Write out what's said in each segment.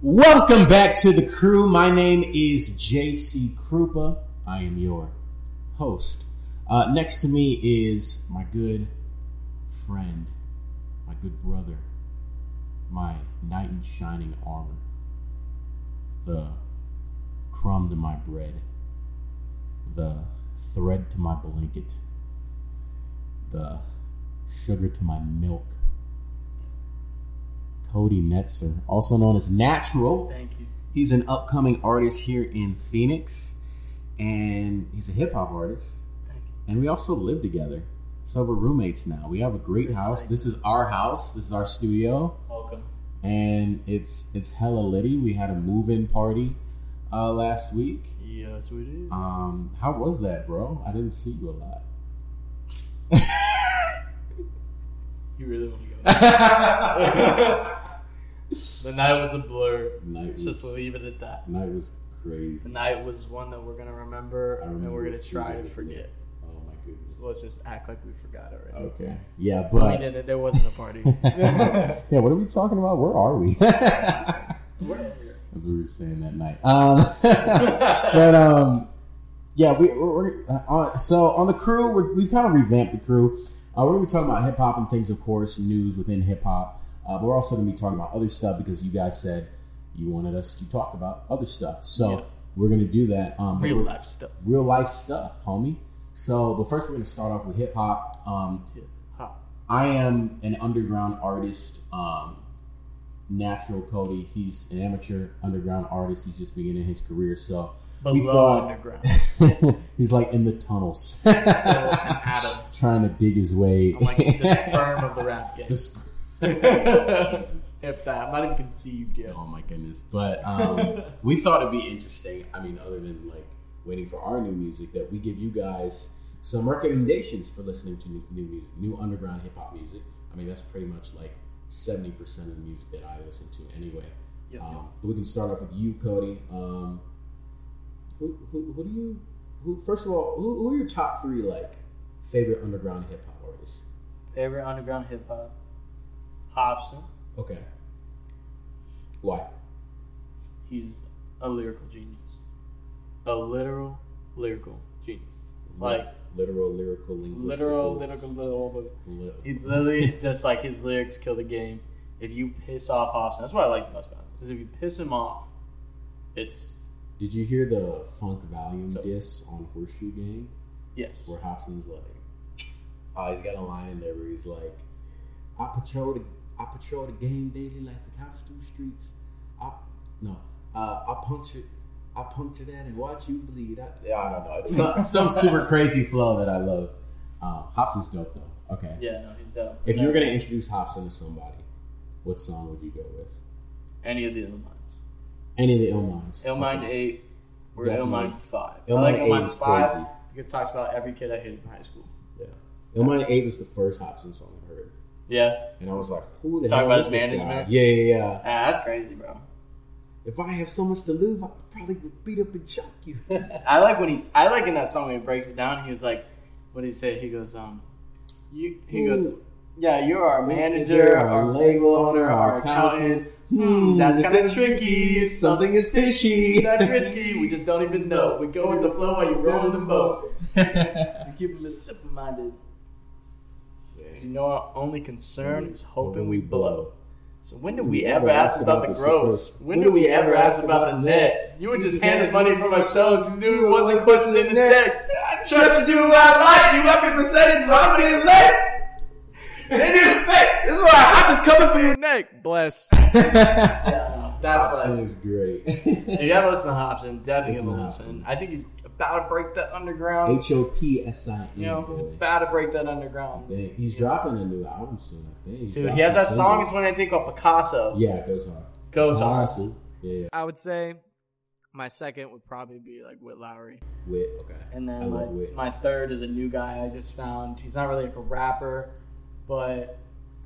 Welcome back to the crew. My name is JC Krupa. I am your host. Uh, next to me is my good friend, my good brother, my knight in shining armor, the crumb to my bread, the thread to my blanket, the sugar to my milk. Cody Netser, also known as Natural. Thank you. He's an upcoming artist here in Phoenix, and he's a hip hop artist. Thank you. And we also live together. So we're roommates now. We have a great house. This is our house. This is our studio, Welcome. and it's it's hella litty. We had a move-in party uh, last week. Yes, we do. Um, how was that, bro? I didn't see you a lot. You really want to go? the night was a blur. Night Let's was, just leave it at that. night was crazy. The night was one that we're gonna remember, I and remember we're gonna try to forget. Oh my goodness. So let's just act like we forgot already. Okay. Yeah, I but mean, it, there wasn't a party. yeah, what are we talking about? Where are we? Where- As we were saying that night. Um, but um, yeah, we, we're, we're uh, so on the crew. We're, we've kind of revamped the crew. Uh, we're gonna be talking about hip hop and things, of course, news within hip hop. Uh, but we're also gonna be talking about other stuff because you guys said you wanted us to talk about other stuff. So Yeah. we're gonna do that. Um, Real life stuff. real life stuff, homie. So, but first we're gonna start off with hip hop. Um. I am an underground artist. Um, Natural Cody, he's an amateur underground artist. He's just beginning his career, so we Below thought underground. he's like in the tunnels, trying to dig his way. I'm like the sperm of the rap game. The if that, I'm not even conceived yet. oh my goodness! But um, we thought it'd be interesting. I mean, other than like waiting for our new music, that we give you guys some recommendations for listening to new, new music, new underground hip hop music. I mean, that's pretty much like seventy percent of the music that I listen to anyway. Yep, Um, but we can start off with you, Cody. Um, who, who, who do you? Who, first of all, who, who are your top three like favorite underground hip hop artists? Favorite underground hip hop? Hopsin. Okay. Why? He's a lyrical genius. A literal lyrical genius. Like literal, lyrical, linguistical. literal, lyrical, literal. li- He's literally just like his lyrics kill the game. If you piss off Hopsin, that's what I like the most about him. Because if you piss him off, it's Did you hear the Funk Volume So- diss on Horseshoe Gang? yes. Where Hopsin's like, oh, he's got a line in there where he's like, I patrol the, I patrol the game daily like the cops do streets. I, no, uh, I puncture, I puncture that and watch you bleed. I, yeah, I don't know. It's some, some super crazy flow that I love. Uh, Hopsin's dope though. Okay. Yeah, no, he's dope. If you were gonna introduce Hopsin to somebody, what song would you go with? any of the Illminds, Any of the Illminds. Illmind Okay. eight or Definitely. Illmind five. I Illmind like eight is five crazy. because it talks about every kid I hated in high school. Yeah. Illmind 8 was the first Hopsin song I heard. Yeah, And I was like, who the It's hell talking about is his this guy? management? Yeah, yeah, yeah. ah, that's crazy, bro. If I have so much to lose, I probably would beat up and choke you. I like when he. I like in that song when he breaks it down. He was like, "What did he say?" He goes, "Um, you." He Ooh. goes, "Yeah, you're our manager, our label owner, our accountant. Hmm, that's kind of tricky. Something is fishy. That's risky. We just don't even know. We go with the flow while you roll in the boat. We keep them as simple-minded. You know, our only concern is hoping we blow. So when do we ever ask about the gross? When do we ever ask about the net? You would just hand us money from our shows. You knew it wasn't questioning the text. I trusted you, I like you. I percentage, so I'm getting late. They didn't expect. This is why hop is coming for your neck. Bless. Yeah, that's Hopsin like. is great. You gotta listen to Hopsin. Definitely Listen to gotta Hopsin. listen. I think he's about to break that underground. H O P S I N. You know, he's about to break that underground. He's dropping a new album soon, I think. He's Dude, he has that song. singles. It's when I take called Picasso. Yeah, it goes hard. Goes on. Honestly, yeah, yeah. I would say my second would probably be like Witt Lowry, Witt, okay. and I then my, my third is a new guy I just found. He's not really like a rapper, but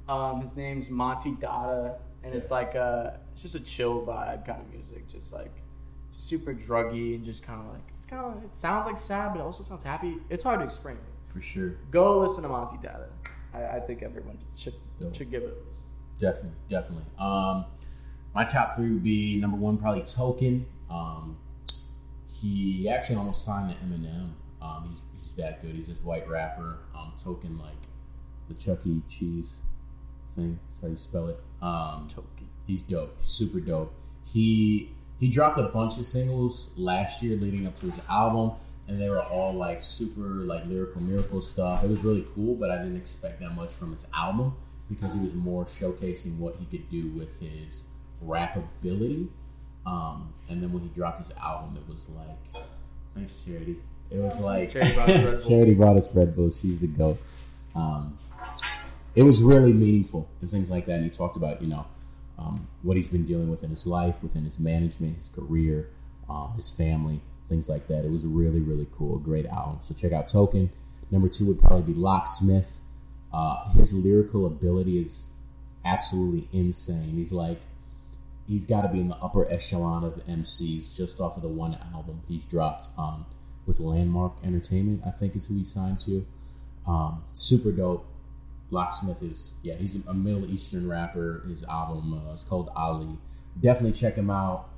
um, his name's Monty Dada, and it's like a it's just a chill vibe kind of music, just like just super druggy and just kind of like it's kind of it sounds like sad, but it also sounds happy. It's hard to explain. For sure. Go listen to Monty Dada. I, I think everyone should Dope. should give it a listen. Definitely, definitely. Um, my top three would be number one, probably Token. Um, he actually almost signed to Eminem. Um, he's he's that good. He's this white rapper. Um, Token like the Chuck E. Cheese thing. That's how you spell it. Um, Token. He's dope. Super dope. He he dropped a bunch of singles last year leading up to his album, and they were all like super like lyrical miracle stuff. It was really cool, but I didn't expect that much from his album because he was more showcasing what he could do with his rap ability. Um, and then when he dropped his album, it was like, thanks Charity. It was like Charity brought us Red Bulls. Charity brought us Red Bull. She's the goat. Um, it was really meaningful and things like that. And he talked about you know um, what he's been dealing with in his life, within his management, his career, um, his family, things like that. It was really really cool, great album. So check out Token. Number two would probably be Locksmith. Uh, his lyrical ability is absolutely insane. He's like he's got to be in the upper echelon of MCs just off of the one album he's dropped um, with Landmark Entertainment. I think is who he signed to. Um, super dope. Locksmith is yeah, he's a Middle Eastern rapper. His album uh, is called Ali. Definitely check him out.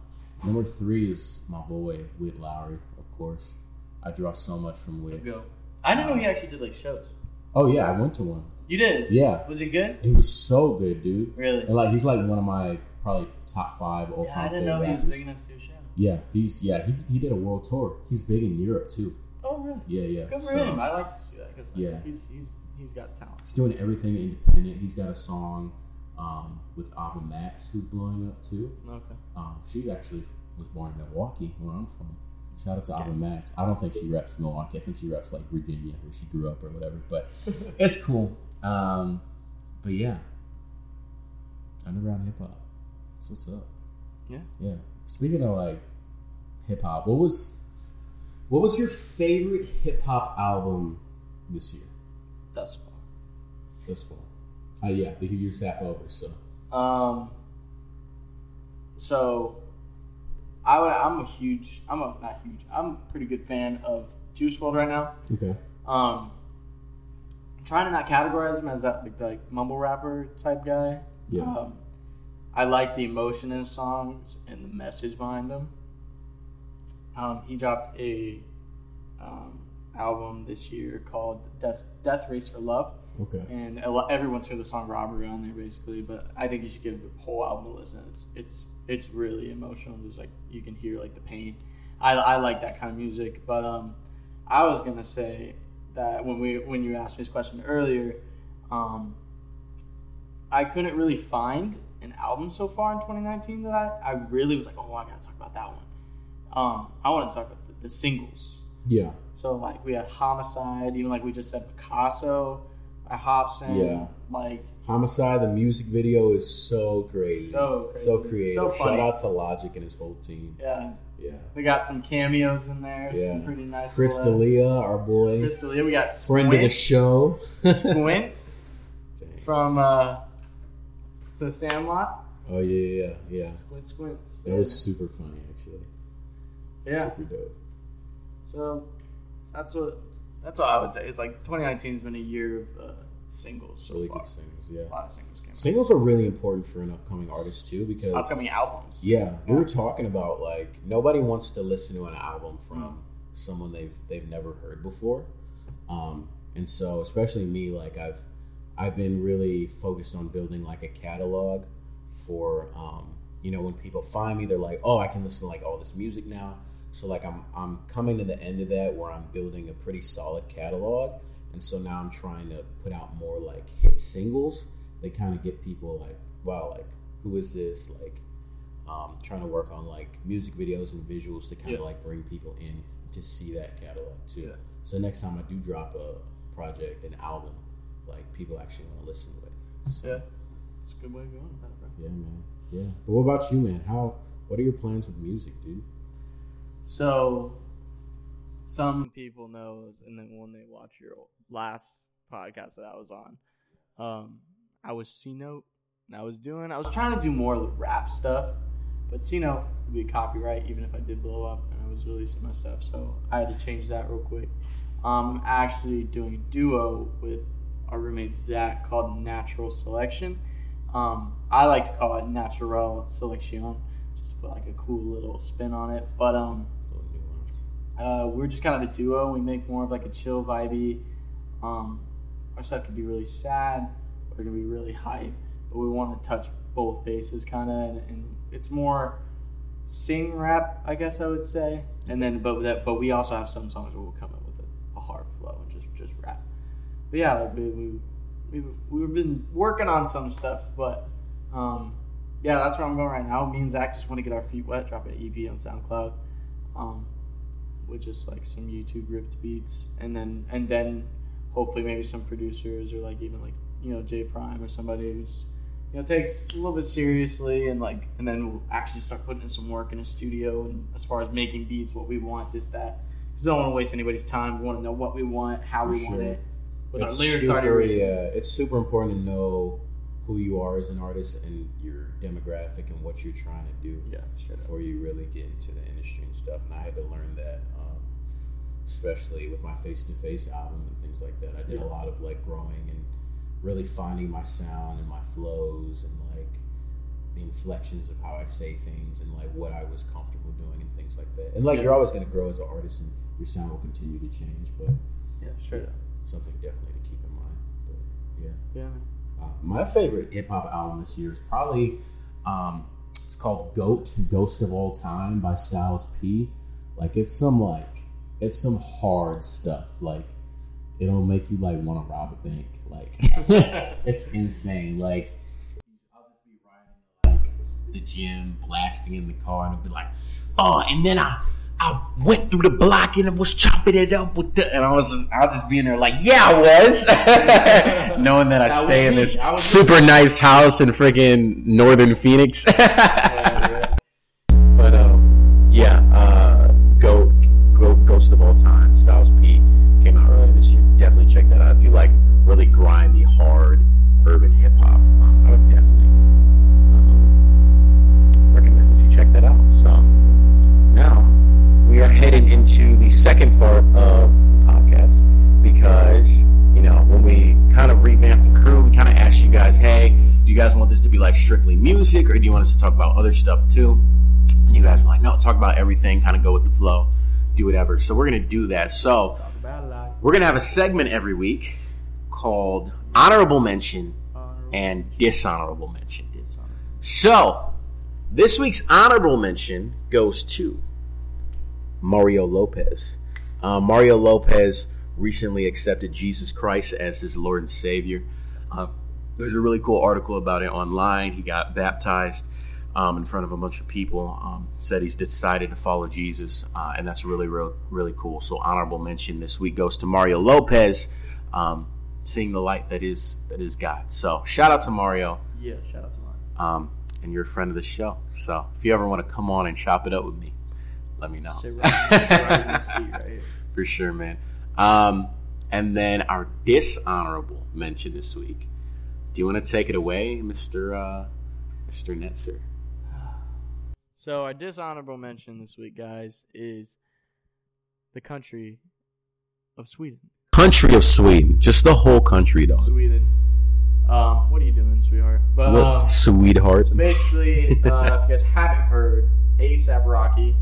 Number three is my boy Witt Lowry, of course. I draw so much from Witt. Go. I didn't know he actually did like shows. Oh yeah, I went to one. You did? Yeah, Was he good? it was so good, dude. Really? And like he's like one of my probably top five all Yeah, I didn't know he was big enough to do a show. Yeah, he's yeah he he did a world tour. He's big in Europe too. Really? Yeah, yeah. Good for So, him. I like to see that because Yeah. he's he's he's got talent. He's doing everything independent. He's got a song um, with Ava Max who's blowing up too. Okay. Um, she actually was born in Milwaukee, where I'm from. Shout out to. Ava Max. I don't think she reps Milwaukee. I think she reps like Virginia, where she grew up or whatever. But it's cool. Um, but yeah, underground hip hop. That's what's up. Yeah. Yeah. Speaking of like hip hop, what was what was your favorite hip hop album this year? Thus far. This fall? Uh, yeah, the you're half over. So Um. So, I would. I'm a huge. I'm a not huge. I'm a pretty good fan of Juice WRLD right now. okay, Um. I'm trying to not categorize him as that like like mumble rapper type guy. yeah, Um, I like the emotion in his songs and the message behind them. Um, he dropped a um, album this year called Death, Death Race for Love, okay, and everyone's heard the song "Robbery" on there basically. But I think you should give the whole album a listen. It's it's it's really emotional. There's like you can hear like the pain. I, I like that kind of music. But um, I was gonna say that when we when you asked me this question earlier, um, I couldn't really find an album so far in 2019 that I, I really was like, oh, I gotta talk about that one. Um, I want to talk about the, the singles. yeah, So like we had Homicide, even like we just said Picasso by Hopsin. Yeah. Like Homicide. The music video is so great. So crazy. so creative. So. Shout out to Logic and his whole team. yeah, Yeah, we got some cameos in there. Yeah. Some pretty nice. D'Elia, our boy, Chris D'Elia. We got friend of the show. Squints from uh, the Sandlot. Oh yeah, yeah, yeah. Squints, squints. That was super funny, actually. Yeah. super dope. So that's what that's what I would say. It's like 2019 has been a year of uh, singles so Really far. good singles. Yeah, A lot of singles came. out. singles are really important for an upcoming artist too because Upcoming albums. Yeah, we Yeah. were talking about like nobody wants to listen to an album from someone they've they've never heard before, um, and so especially me, like I've I've been really focused on building like a catalog for um, you know when people find me, they're like, oh, I can listen to like all this music now. So like I'm I'm coming to the end of that where I'm building a pretty solid catalog, and so now I'm trying to put out more like hit singles. They kind of get people like, wow, like who is this? Like um, trying to work on like music videos and visuals to kind of Yeah. like bring people in to see that catalog too. Yeah. So next time I do drop a project, an album, like people actually want to listen to it. So, Yeah, it's a good way of going about it, bro. yeah, man. Yeah. But what about you, man? How? What are your plans with music, dude? So, some people know, and then when they watch your last podcast that I was on, um, I was C Note, and I was doing, I was trying to do more rap stuff, but C Note would be copyright even if I did blow up and I was releasing my stuff, so I had to change that real quick. Um, I'm actually doing a duo with our roommate Zach called Natural Selection. Um, I like to call it natural selection, just to put like a cool little spin on it. But um. Uh, we're just kind of a duo. We make more of like a chill vibey. Um, our stuff can be really sad or it can be really hype, but we want to touch both bases kind of, and, and it's more sing rap, I guess I would say. And then, but that, but we also have some songs where we'll come in with a, a hard flow and just just rap. But yeah, like we we we we've been working on some stuff, but um, yeah, that's where I'm going right now. Me and Zach just want to get our feet wet, drop an EP on SoundCloud. Um, with just like some YouTube ripped beats, and then and then hopefully maybe some producers or like even like you know J Prime or somebody who just you know takes a little bit seriously and like and then we'll actually start putting in some work in a studio and as far as making beats, what we want, this that. Because don't want to waste anybody's time. We want to know what we want, how For we want it. With It's our lyrics super, already yeah, it's super important to know who you are as an artist and your demographic and what you're trying to do Yeah, up. before you really get into the industry and stuff. And I had to learn that, um, especially with my face to face album and things like that. I did Yeah. a lot of like growing and really finding my sound and my flows and like the inflections of how I say things and like what I was comfortable doing and things like that. And like Yeah. you're always going to grow as an artist and your sound will continue to change, but Yeah, straight up. something definitely to keep in mind. But yeah. Yeah. My favorite hip hop album this year is probably um, it's called Goat Ghost of All Time by Styles P. Like it's some like it's some hard stuff. Like it'll make you like want to rob a bank. Like it's insane. Like I'll just be riding like the gym, blasting in the car, and it'll be like, oh, and then I. I went through the block and I was chopping it up with the, and I was just, I'll just be in there like, yeah, I was, knowing that I That stay in me. this I was super nice house in freaking northern Phoenix. music, or do you want us to talk about other stuff too? And you guys were like, no, talk about everything, kind of go with the flow, do whatever. So we're gonna do that. So we're gonna have a segment every week called honorable mention and dishonorable mention. dishonor. So, this week's honorable mention goes to Mario Lopez. Uh, Mario Lopez recently accepted Jesus Christ as his Lord and Savior. Uh, there's a really cool article about it online. He got baptized um, in front of a bunch of people. Um, said he's decided to follow Jesus, uh, and that's really, real, really cool. So, honorable mention this week goes to Mario Lopez, um, seeing the light that is that is God. So, shout out to Mario Yeah, shout out to mine. um, and you're a friend of the show. So if you ever want to come on and chop it up with me, let me know. Right, right in the seat right. For sure, man. Um, and then our dishonorable mention this week. Do you want to take it away, Mister uh, Mister Netser? So our dishonorable mention this week, guys, is the country of Sweden. Country of Sweden, just the whole country, dog. Sweden. Um, what are you doing, sweetheart? But What, um, sweetheart? so basically, uh, if you guys haven't heard, ASAP Rocky,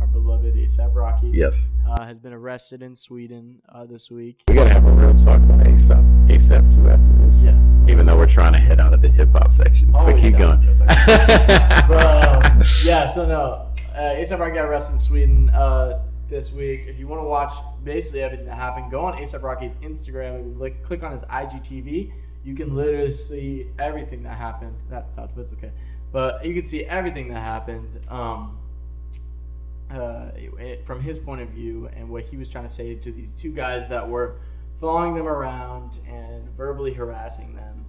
our beloved ASAP Rocky, Yes, uh, has been arrested in Sweden uh, this week. we gotta have a real talk about ASAP, ASAP too after this. Yeah. Even though we're trying to head out of the hip hop section, Oh, but yeah, keep going. that's But um, yeah, so no, uh, ASAP Rocky got arrested in Sweden uh, this week. If you want to watch basically everything that happened, go on ASAP Rocky's Instagram and click, click on his IGTV. You can literally see everything that happened. That stopped, but it's okay. But you can see everything that happened um, uh, it- from his point of view and what he was trying to say to these two guys that were following them around and verbally harassing them.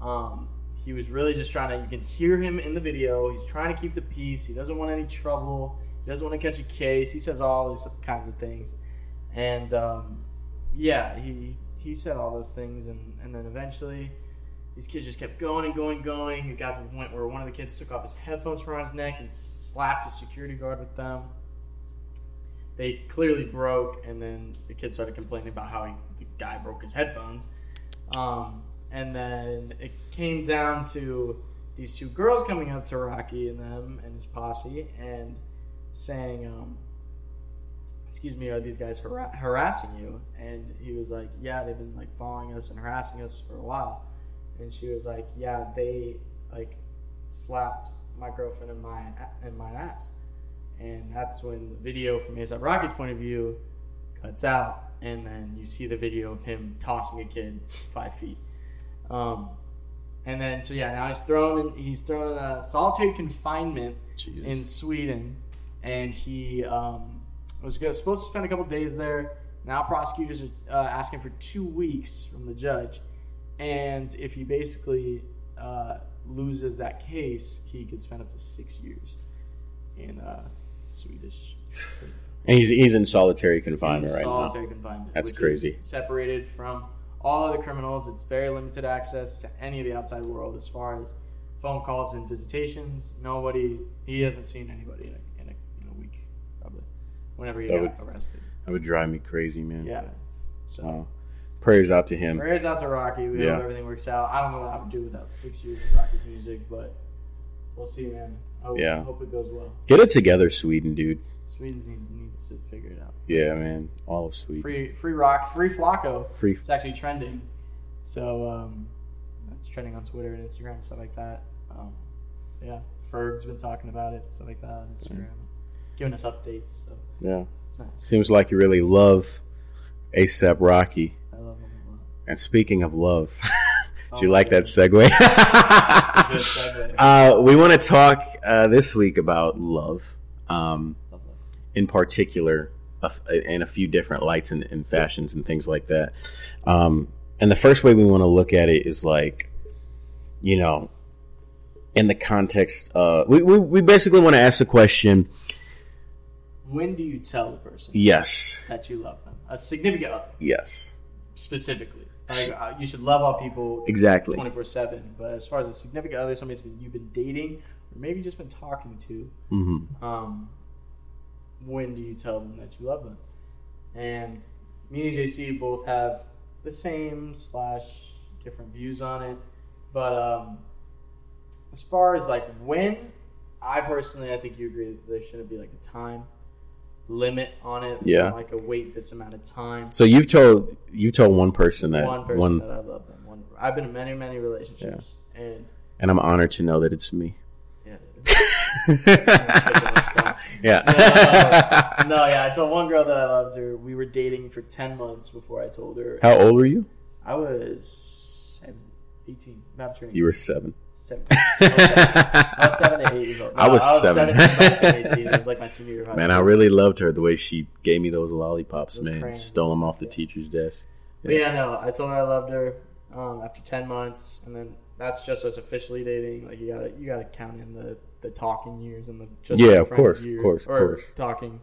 Um, he was really just trying to. You can hear him in the video. He's trying to keep the peace. He doesn't want any trouble. He doesn't want to catch a case. He says all these kinds of things, and um, yeah, he he said all those things, and and then eventually, these kids just kept going and going, and going. It got to the point where one of the kids took off his headphones from his neck and slapped a security guard with them. They clearly broke, and then the kid started complaining about how he, the guy broke his headphones. Um, and then it came down to these two girls coming up to Rocky and them and his posse and saying, um, "Excuse me, are these guys har- harassing you?" And he was like, "Yeah, they've been like following us and harassing us for a while." And she was like, "Yeah, they like slapped my girlfriend in my in my ass." And that's when the video from ASAP Rocky's point of view cuts out, and then you see the video of him tossing a kid five feet. Um, and then so yeah, now he's thrown in, he's thrown in a solitary confinement Jesus. in Sweden, and he um, was supposed to spend a couple days there. Now prosecutors are uh, asking for two weeks from the judge, and if he basically uh, loses that case, he could spend up to six years in uh, Swedish and he's he's in solitary confinement in right solitary now. confinement. That's crazy. Separated from all other criminals. It's very limited access to any of the outside world as far as phone calls and visitations. Nobody, he hasn't seen anybody in a, in a, in a week, probably, whenever he That got arrested. That would drive me crazy, man. Yeah. So, Wow. Prayers out to him. prayers out to Rocky. We Yeah. hope everything works out. I don't know what I would do without six years of Rocky's music, but we'll see, man. I hope, Yeah. hope it goes well. Get it together, Sweden, dude. Sweden needs to figure it out. Yeah, man. All of Sweden. Free, free rock, free Flacko. Free. It's actually trending. So um, it's trending on Twitter and Instagram and stuff like that. Um, yeah, Ferg's been talking about it, stuff like that on Instagram, giving us updates. So Yeah. it's nice. Seems like you really love ASAP Rocky. I love him a lot. And speaking of love, do you Oh, like that segue? Segue. uh, we want to talk uh, this week about love, um, in particular, uh, in a few different lights and, and fashions and things like that. Um, and the first way we want to look at it is like, you know, in the context, uh, we, we, we basically want to ask the question When do you tell the person yes, that you love them? A significant other, yes, specifically. Like, uh, you should love all people exactly. twenty four seven. But as far as a significant other, somebody been, you've been dating or maybe just been talking to, hmm um, when do you tell them that you love them? And me and JC both have the same slash different views on it. But um, as far as like when, I personally I think you agree that there shouldn't be like a time limit on it. Yeah. Like a wait this amount of time. So you've told you told one person that one person one, that I love them. One I've been in many, many relationships. And and I'm honored to know that it's me. yeah. yeah. no, no, yeah. I told one girl that I loved her. We were dating for ten months before I told her. How old were you? I was 18, about to turn 18. You were seven. Seven. I was seven to eight years old. No, I was I was seven. 17, about to turn 18. It was like my senior year Man, I really loved her the way she gave me those lollipops, Those man. crayons Stole them off the yeah. teacher's desk. But yeah, no, I told her I loved her um, after ten months, and then that's just us officially dating. Like you gotta you gotta count in the the talking years and the just Yeah, of course, of course, of course. talking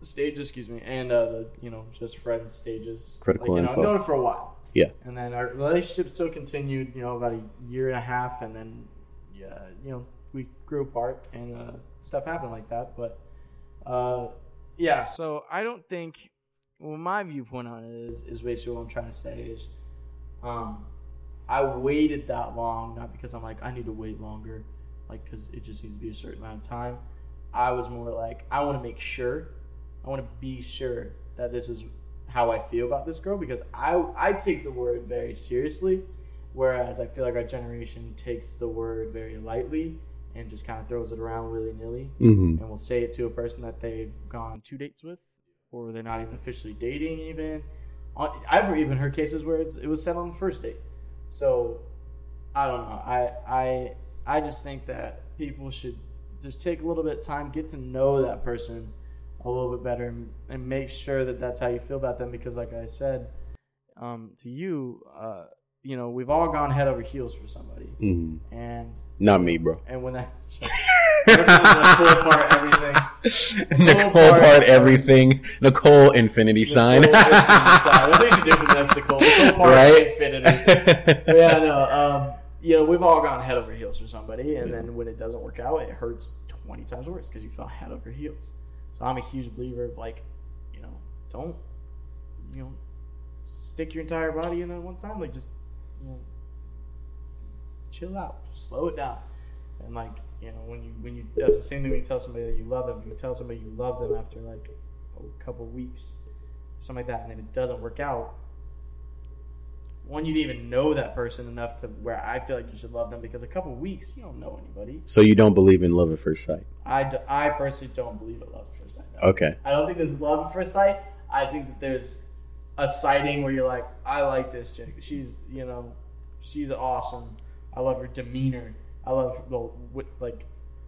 stages, excuse me, and uh, the you know just friends stages. Critical like, you know, info. I've known her for a while. Yeah. and then our relationship still continued. You know, about a year and a half, and then yeah, you know, we grew apart and uh, stuff happened like that. But uh, yeah, so I don't think. Well, my viewpoint on it is is basically what I'm trying to say is, um, I waited that long not because I'm like I need to wait longer, like because it just needs to be a certain amount of time. I was more like I want to make sure, I want to be sure that this is how I feel about this girl because I I take the word very seriously, whereas I feel like our generation takes the word very lightly and just kind of throws it around willy nilly Mm-hmm. and will say it to a person that they've gone two dates with, or they're not even officially dating. Even I've even heard cases where it's, it was said on the first date. So I don't know. I I I just think that people should just take a little bit of time, get to know that person a little bit better, and, and make sure that that's how you feel about them. Because, like I said um, to you, uh, you know, we've all gone head over heels for somebody, Mm-hmm. and Not me, bro. and when that. Not pull apart everything. Nicole part- part everything. Nicole infinity sign. Infinity sign. What they should do for the next Nicole? Nicole Park Right? Infinity. But yeah, no. Um, you know, we've all gone head over heels for somebody, and then when it doesn't work out, it hurts twenty times worse because you fell head over heels. So I'm a huge believer of like, you know, don't, you know, stick your entire body in at one time. Like just, you know, chill out, slow it down, and like you know when you when you that's the same thing when you tell somebody that you love them. You tell somebody you love them after like a couple weeks, something like that, and then it doesn't work out. One, you didn't even know that person enough to where I feel like you should love them because a couple weeks you don't know anybody. So you don't believe in love at first sight? I I personally don't believe in love at first sight. No. Okay. I don't think there's love at first sight. I think that there's a sighting where you're like, I like this chick. She's you know, she's awesome. I love her demeanor. I love the like,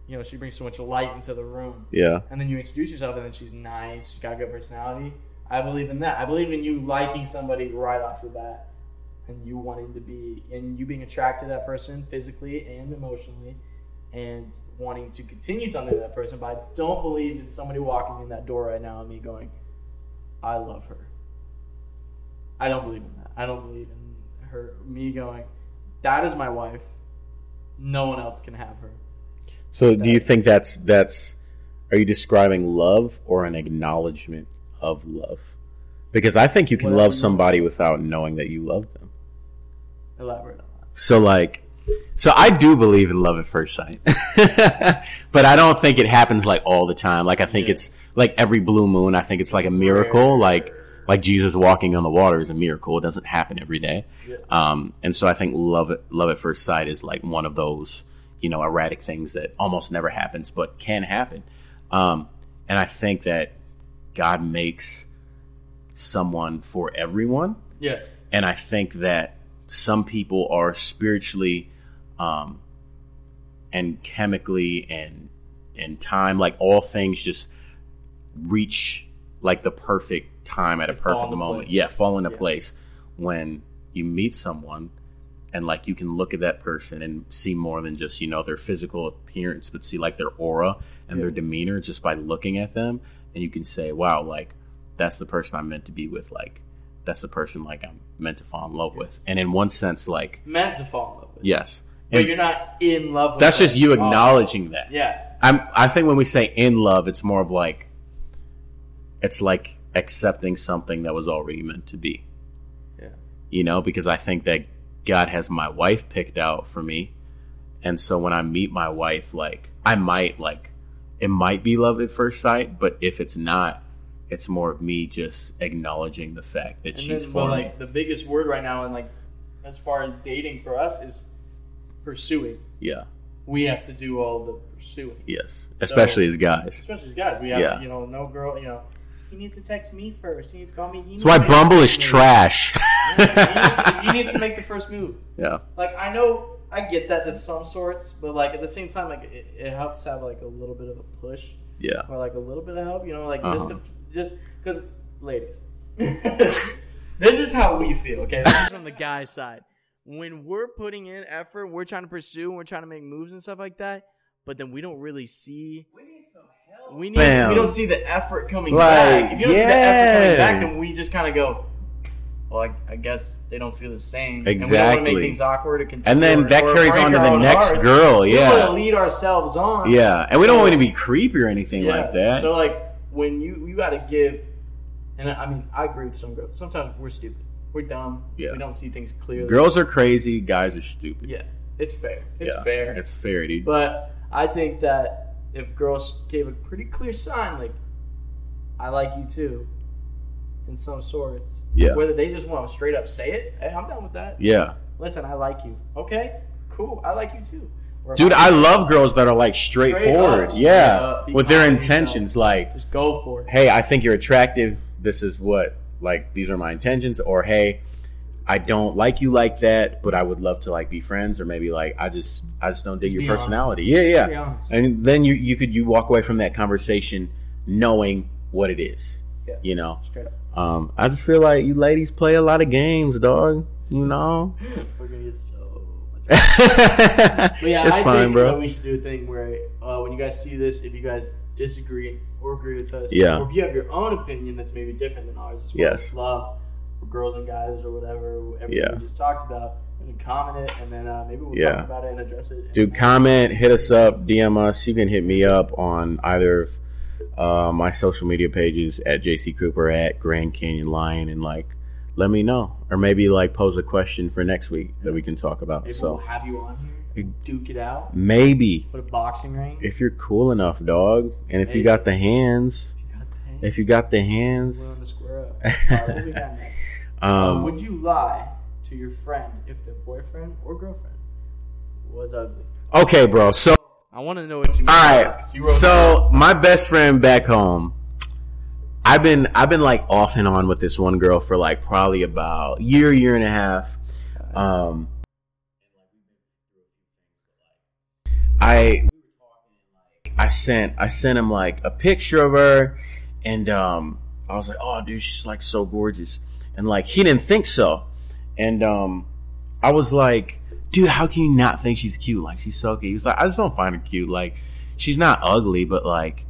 you know, she brings so much light into the room. Yeah. And then you introduce yourself, and then she's nice. She's got a good personality. I believe in that. I believe in you liking somebody right off the bat, and you wanting to be, and you being attracted to that person physically and emotionally, and wanting to continue something with that person. But I don't believe in somebody walking in that door right now and me going, "I love her." I don't believe in that. I don't believe in her. Me going, "That is my wife." no one else can have her. So, do you think that's that's? Are you describing love or an acknowledgement of love? Because I think you can love somebody without knowing that you love them. Elaborate on that. So, like, so I do believe in love at first sight, but I don't think it happens like all the time. Like, I think Yeah. it's like every blue moon. I think it's like a miracle. Like, like Jesus walking on the water is a miracle. It doesn't happen every day. Yeah. Um, and so I think love at, love at first sight is like one of those, you know, erratic things that almost never happens, but can happen. Um, and I think that God makes someone for everyone. Yeah. And I think that some people are spiritually, um, and chemically and and time, like all things just reach like the perfect time at a They perfect moment. place. Yeah, fall into Yeah. place when you meet someone and like you can look at that person and see more than just you know their physical appearance but see like their aura and their demeanor just by looking at them and you can say wow like that's the person i'm meant to be with like that's the person like i'm meant to fall in love with and in one sense like Meant to fall in love with. yes But And you're not in love with that's them. just you Oh, acknowledging that Yeah. I'm, I think when we say in love, it's more of like, it's like accepting something that was already meant to be. Yeah. You know, because I think that God has my wife picked out for me. And so when I meet my wife, like, I might, like, it might be love at first sight, but if it's not, it's more of me just acknowledging the fact that And she's then, for me. like the biggest word right now, and like as far as dating for us is pursuing. Yeah. We have to do all the pursuing, Yes. Especially as guys. especially as guys. We have Yeah. to, you know, no girl, you know. He needs to text me first. He needs to call me. That's why Bumble is trash. trash. he needs to make the first move. yeah. like I know I get that to some sorts, but like at the same time, like it, it helps have like a little bit of a push Yeah. or like a little bit of help, you know, like just Uh-huh. to, just because, ladies, this is how we feel. Okay, this is from the guy's side. When we're putting in effort, we're trying to pursue, we're trying to make moves and stuff like that, but then we don't really see. We need some help. We need. Bam. We don't see the effort coming Like, back. If you don't see the effort coming back, then we just kind of go. Well, I, I guess they don't feel the same. Exactly. And we don't want Exactly. to make things awkward or. And then or- that or carries on to the next hearts. girl. We Yeah. want to lead ourselves on. Yeah, and we don't want to be creepy or anything like that. So like when you you got to give, and I mean I agree with some girls. Sometimes we're stupid. We're dumb. Yeah. We don't see things clearly. Girls are crazy, guys are stupid. Yeah. It's fair. It's Yeah, fair. It's fair, dude. but I think that if girls gave a pretty clear sign, like I like you too, in some sorts, Yeah. whether they just want to straight up say it, hey, I'm done with that. yeah, Listen, I like you. Okay, cool. I like you too. Or if dude, I- I love girls that are like straightforward. Straight yeah, straight up, with their confident in intentions. Like, just go for it. hey, I think you're attractive. This is what like these are my intentions. Or hey, I don't like you like that, but I would love to like be friends. Or maybe like I just I just don't dig Just your be honest. personality. Yeah, yeah. And then you you could you walk away from that conversation knowing what it is. Yeah. You know. Straight up. Um, I just feel like you ladies play a lot of games, dog. You know. We're gonna get so much. But yeah, it's I fine, think bro. that we should do a thing where uh, when you guys see this, if you guys disagree or agree with us, Yeah. or if you have your own opinion that's maybe different than ours, as far Yes. as love for girls and guys or whatever, everything Yeah. we just talked about, and comment it, and then uh, maybe we'll Yeah. talk about it and address it. Dude, comment, hit us up, DM us. You can hit me up on either of uh, my social media pages at JC Cooper at Grand Canyon Lion and like let me know, or maybe like pose a question for next week that we can talk about. Maybe so we'll have you on here. Duke it out. maybe Put a boxing ring. if you're cool enough, dog, and if you got the hands, You got the hands. if you got the We're hands, on the square up. Alright, what do we got next? Uh, um, would you lie to your friend if their boyfriend or girlfriend was ugly? okay, bro. So I want to know what you mean. All by right. this, 'cause you wrote So my best friend back home, I've been I've been like off and on with this one girl for like probably about year year and a half. Um, I I sent I sent him like a picture of her, and um, I was like, oh dude, she's like so gorgeous, and like he didn't think so, and um, I was like, dude, how can you not think she's cute? Like she's so cute. He was like, I just don't find her cute. Like she's not ugly, but like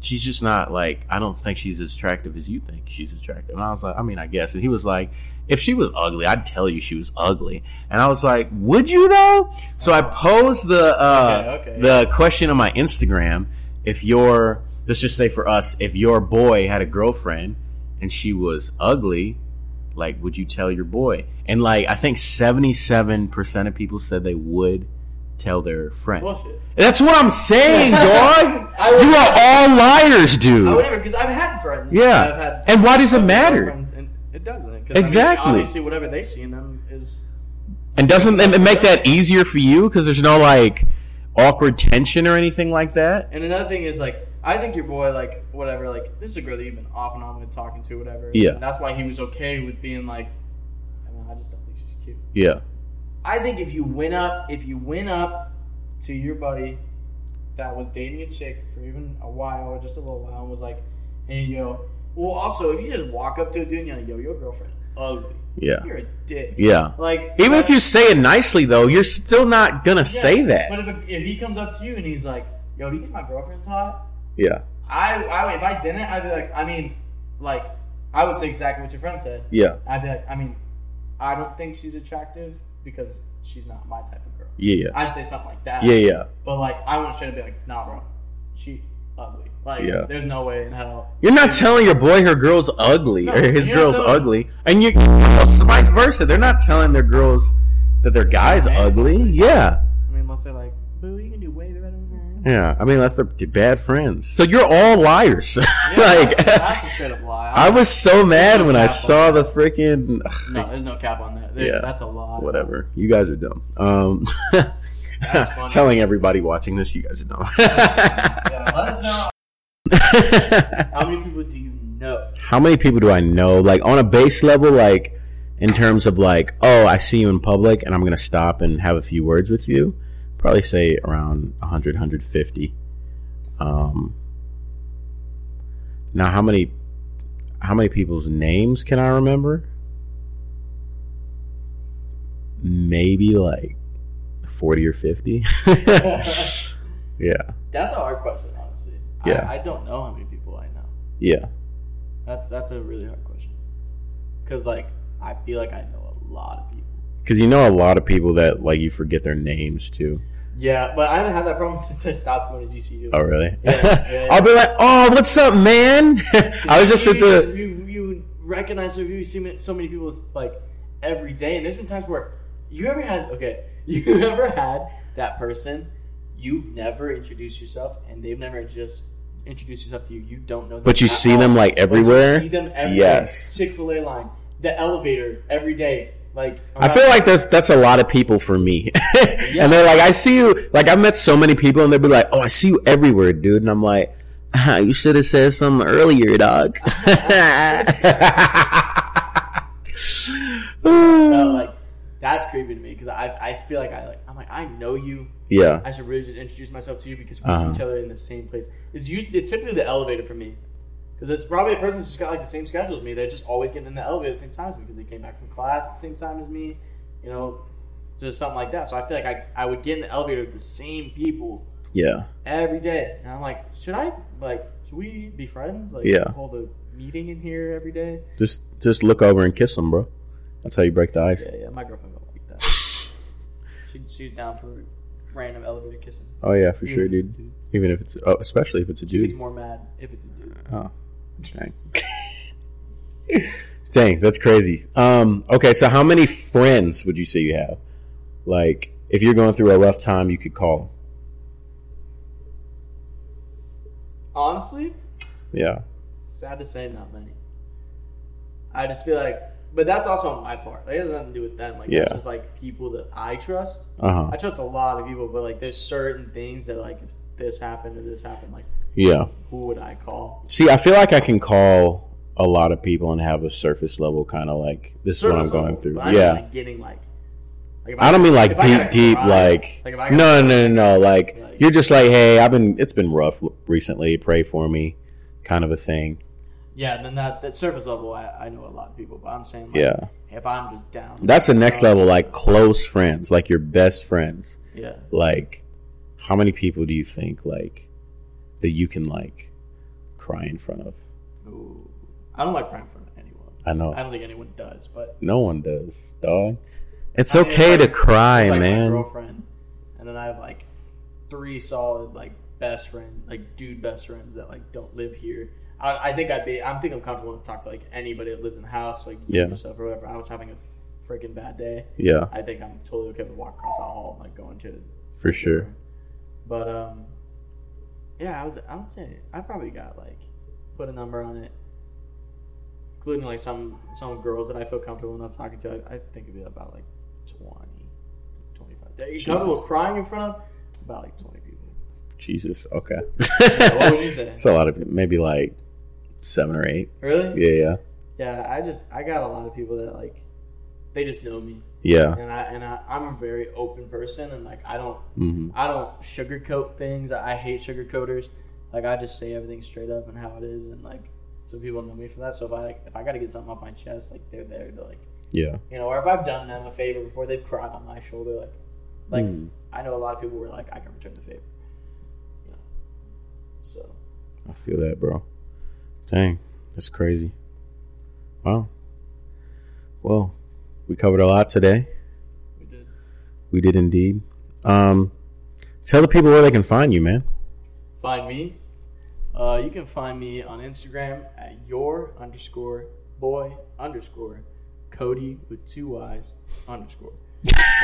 she's just not like I don't think she's as attractive as you think she's attractive. And I was like, I mean, I guess. And he was like, if she was ugly, I'd tell you she was ugly. And I was like, would you though? So I posed the uh, Okay, okay. the question on my Instagram. If your let's just say for us, if your boy had a girlfriend and she was ugly, like would you tell your boy? And like I think seventy seven percent of people said they would tell their friend. bullshit. That's what I'm saying, dog. You are all liars, I dude. would never because I've had friends. Yeah. have had And why does it matter? And it doesn't. 'cause, I mean, Exactly. obviously, whatever they see in them is. And doesn't it make that easier for you because there's no like awkward tension or anything like that? And another thing is like, I think your boy, like, whatever, like, this is a girl that you've been off and on with, talking to, whatever. Yeah. And that's why he was okay with being like, I, know, I just don't think she's cute. Yeah. I think if you went up, if you went up to your buddy that was dating a chick for even a while or just a little while and was like, hey, yo. Well, also, if you just walk up to a dude and you're like, yo, your girlfriend, ugly. Yeah. You're a dick. Yeah. Like, Even if you say it nicely though, you're still not gonna Yeah, say that. But if, if he comes up to you and he's like, yo, do you think my girlfriend's hot? Yeah. I, I if I didn't, I'd be like, I mean, like, I would say exactly what your friend said. Yeah. I'd be like, I mean, I don't think she's attractive because she's not my type of girl. Yeah. Yeah. I'd say something like that. Yeah. Yeah. But like, I wouldn't straight up be like, nah, bro, she ugly. Like, Yeah. there's no way in hell. You're not telling your boy her girl's ugly No, or his girl's ugly, and you vice versa. They're not telling their girls that their guy's ugly. ugly. Yeah. I mean, unless they're like, boo, you can do way better than that. Yeah. I mean, unless they're bad friends. So you're all liars. Yeah, like, that's, that's a straight up lie. I was so mad no when I saw the freaking. no, there's no cap on that. There- Yeah. that's a lot. Whatever. You guys are dumb. Um, telling everybody watching this, you guys are dumb. Yeah, let us know. How many people do you know? How many people do I know? Like on a base level, like in terms of like, oh, I see you in public and I'm gonna stop and have a few words with you. Probably say around 100, 150. Um, now, how many, how many people's names can I remember? Maybe like 40 or 50. yeah, That's a hard question, honestly. Yeah. I, I don't know how many people I know. yeah, That's that's a really hard question. Cause like I feel like I know a lot of people. because you know a lot of people that like you forget their names too. Yeah, but I haven't had that problem since I stopped going to GCU. Oh, really? Yeah, yeah, yeah. I'll be like, oh, what's up, man? I was just at the. you, you recognize so you see so many people like every day, and there's been times where you ever had okay, you ever had that person you've never introduced yourself, and they've never just introduced yourself to you. You don't know, them But you see all, them, like, everywhere? see them every Yes. Chick Fil A line, the elevator every day. Like I feel like that's that's a lot of people for me, and they're like, I see you. Like I've met so many people, and they'll be like, "Oh, I see you everywhere, dude," and I'm like, ah, "You should have said something earlier, dog." no, like that's creepy to me because I I feel like I like I'm like I know you. yeah, I should really just introduce myself to you because we Uh-huh. see each other in the same place. It's usually it's typically the elevator for me because it's probably a person who's just got like the same schedule as me. They're just always getting in the elevator at the same time as me because they came back from class at the same time as me. You know, just something like that. So I feel like I, I would get in the elevator with the same people yeah, every day, and I'm like, should I like should we be friends? Like, Yeah. hold a meeting in here every day. just just look over and kiss them, bro. That's how you break the ice. Yeah, yeah. My girlfriend don't like that. she, she's down for random elevator kissing. Oh yeah, for Even sure, dude. Even if it's, oh, especially if it's a She gets more mad if it's a dude. Oh, dang. Dang, that's crazy. Um, okay, so how many friends would you say you have? Like, if you're going through a rough time, you could call. Honestly, Yeah. sad to say, not many. I just feel like, but that's also on my part. Like, it has nothing to do with them. Like, Yeah. it's just like people that I trust. Uh huh. I trust a lot of people, but like, there's certain things that like, if this happened or this happened, like, Yeah. who would I call? See, I feel like I can call a lot of people and have a surface level kind of like this is what I'm going level, through. I Yeah. like getting like. like if I don't mean like I deep, deep, cry, like, like no, gotta- no, no, no, like Like- you're just like, hey, I've been, it's been rough recently. Pray for me, kind of a thing. Yeah, and then that, that surface level, I, I know a lot of people, but I'm saying, like, Yeah, if I'm just down, that's the next level, like close friends, like your best friends. yeah, Like, how many people do you think like that you can like cry in front of? Ooh. I don't like crying in front of anyone. I know I don't think anyone does, but no one does, dog. It's I mean, okay it's to cry, like man. girlfriend, and then I have like three solid like best friend, like dude best friends that like don't live here. I, I think I'd be. I'm think I'm comfortable to talk to like anybody that lives in the house, like Yeah. yourself or whatever. I was having a freaking bad day. Yeah, I think I'm totally okay with walking across the hall, like going to. for sure. But um, yeah, I was. I would say I probably got like put a number on it, including like some some girls that I feel comfortable enough talking to. I, I think it'd be about like 20, 25. That you comfortable crying in front of about like twenty people. Jesus. Okay. what would you say? It's a lot of people. Maybe like seven or eight. Really? Yeah, yeah, Yeah. I just I got a lot of people that like they just know me, yeah. and I and I, I'm a very open person, and like I don't mm-hmm. I don't sugarcoat things. I I hate sugarcoaters. Like I just say everything straight up and how it is, and like so people know me for that. So if I like, if I got to get something off my chest, like they're there to like Yeah. you know, or if I've done them a favor before, they've cried on my shoulder. Like like Mm. I know a lot of people were like, I can return the favor. You know, so I feel that, bro. Dang, that's crazy. Wow. Well, we covered a lot today. we did. We did indeed. Um, tell the people where they can find you, man. Find me. Uh, you can find me on Instagram at your underscore boy underscore Cody with two Y's underscore.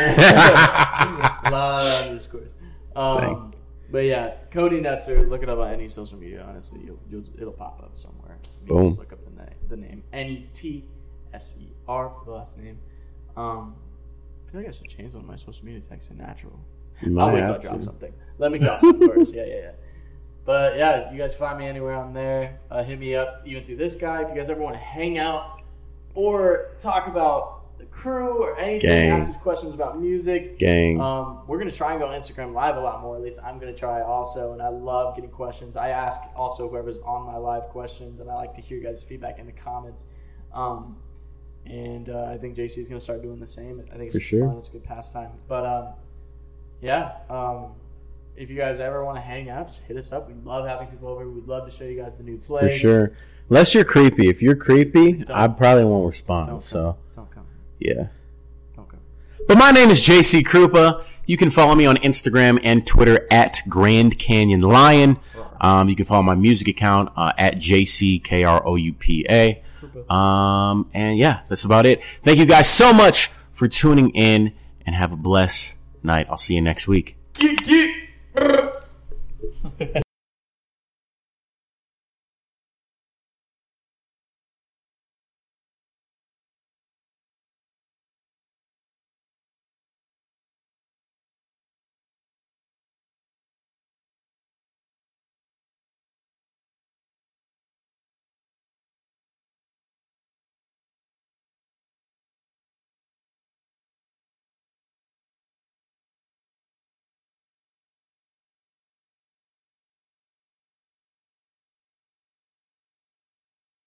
a lot of underscores. Um, but yeah, Cody Netser. Look it up on any social media. Honestly, you'll, you'll it'll pop up somewhere. You Boom. Just look up the name. The name N E T S E R for the last name. Um, I feel like I should change one of my social media tags to natural. I'll wait till I drop to. something. Let me drop something first. Yeah, yeah, yeah. But yeah, you guys find me anywhere on there. Uh, hit me up even through this guy if you guys ever want to hang out or talk about the crew or anything. Gang. Ask us questions about music. Gang. Um, we're gonna try and go Instagram live a lot more. At least I'm gonna try also, and I love getting questions. I ask also whoever's on my live questions, and I like to hear you guys' feedback in the comments. Um, and uh, I think JC is gonna start doing the same. I think it's For sure. fun. It's a good pastime. But um, yeah, um, if you guys ever want to hang out, just hit us up. We love having people over. We'd love to show you guys the new place. For sure. Unless you're creepy. If you're creepy, I probably won't respond. Don't So. Don't come. yeah. Don't come. But my name is JC Krupa. You can follow me on Instagram and Twitter at Grand Canyon Lion. Um, you can follow my music account uh, at JCKROUPA. Um, and yeah, that's about it. Thank you guys so much for tuning in and have a blessed night. I'll see you next week. Get, get.